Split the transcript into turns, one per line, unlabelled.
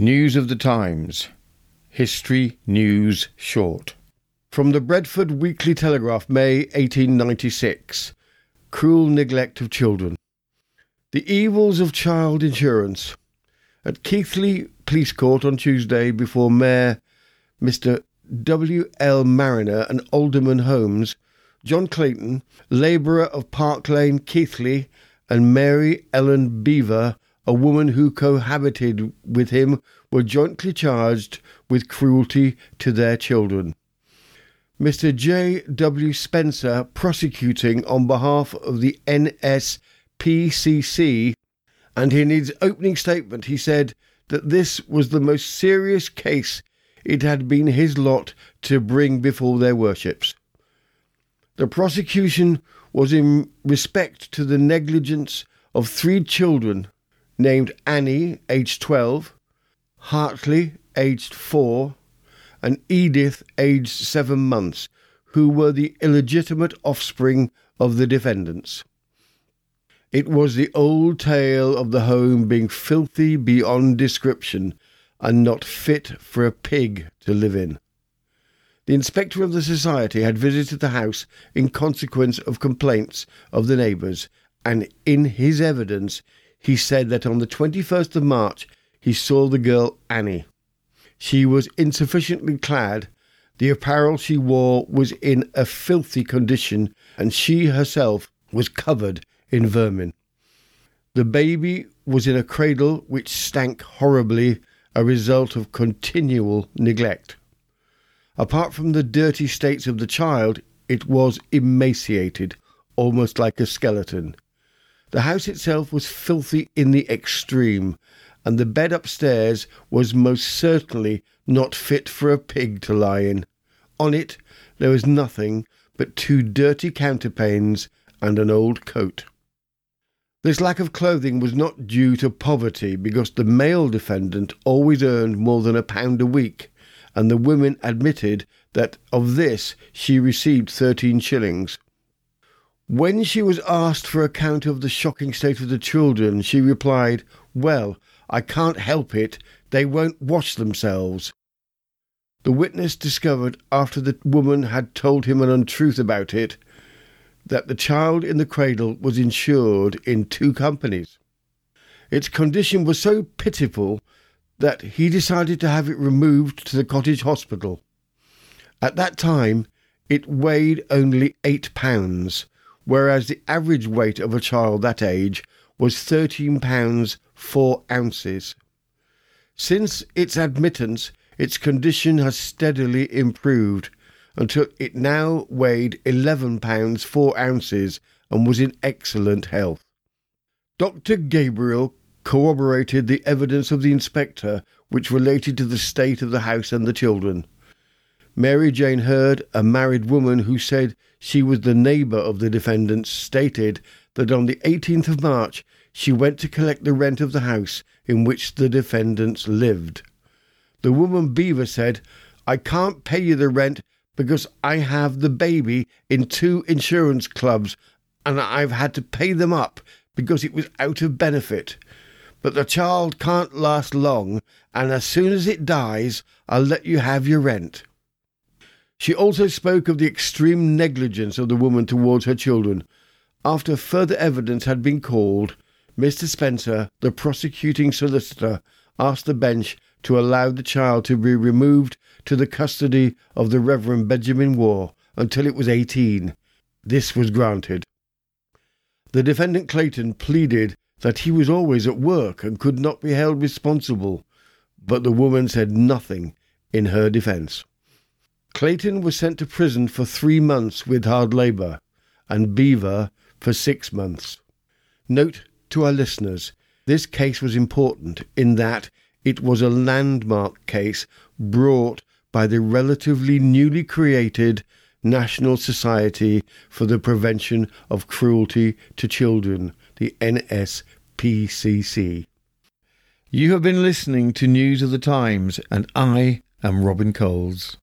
News of the Times. History News Short. From the Bradford Weekly Telegraph, May 1896. Cruel neglect of children. The evils of child insurance. At Keighley Police Court on Tuesday, before Mayor Mr. W. L. Mariner and Alderman Holmes, John Clayton, labourer of Park Lane, Keighley, and Mary Ellen Beaver, a woman who cohabited with him, were jointly charged with cruelty to their children. Mr. J. W. Spencer, prosecuting on behalf of the NSPCC, and in his opening statement he said that this was the most serious case it had been his lot to bring before their worships. The prosecution was in respect to the negligence of three children named Annie, aged 12, Hartley, aged 4, and Edith, aged 7 months, who were the illegitimate offspring of the defendants. It was the old tale of the home being filthy beyond description and not fit for a pig to live in. The inspector of the society had visited the house in consequence of complaints of the neighbours, and in his evidence he said that on the 21st of March he saw the girl Annie. She was insufficiently clad, the apparel she wore was in a filthy condition, and she herself was covered in vermin. The baby was in a cradle which stank horribly, a result of continual neglect. Apart from the dirty states of the child, it was emaciated, almost like a skeleton. The house itself was filthy in the extreme, and the bed upstairs was most certainly not fit for a pig to lie in. On it there was nothing but two dirty counterpanes and an old coat. This lack of clothing was not due to poverty, because the male defendant always earned more than a pound a week, and the women admitted that of this she received thirteen shillings. When she was asked for account of the shocking state of the children, she replied, Well, I can't help it, they won't wash themselves. The witness discovered, after the woman had told him an untruth about it, that the child in the cradle was insured in two companies. Its condition was so pitiful that he decided to have it removed to the cottage hospital. At that time, it weighed only eight pounds, whereas the average weight of a child that age was thirteen pounds four ounces. Since its admittance, its condition has steadily improved until it now weighed eleven pounds four ounces and was in excellent health. Dr. Gabriel corroborated the evidence of the inspector which related to the state of the house and the children. Mary Jane Hurd, a married woman who said she was the neighbour of the defendants, stated that on the 18th of March she went to collect the rent of the house in which the defendants lived. The woman Beaver said, I can't pay you the rent because I have the baby in two insurance clubs and I've had to pay them up because it was out of benefit. But the child can't last long, and as soon as it dies, I'll let you have your rent. She also spoke of the extreme negligence of the woman towards her children. After further evidence had been called, Mr. Spencer, the prosecuting solicitor, asked the bench to allow the child to be removed to the custody of the Reverend Benjamin Waugh until it was eighteen. This was granted. The defendant Clayton pleaded that he was always at work and could not be held responsible, but the woman said nothing in her defence. Clayton was sent to prison for three months with hard labour, and Beaver for six months. Note to our listeners this case was important in that it was a landmark case brought by the relatively newly created National Society for the Prevention of Cruelty to Children, the NSPCC. You have been listening to News of the Times, and I am Robin Coles.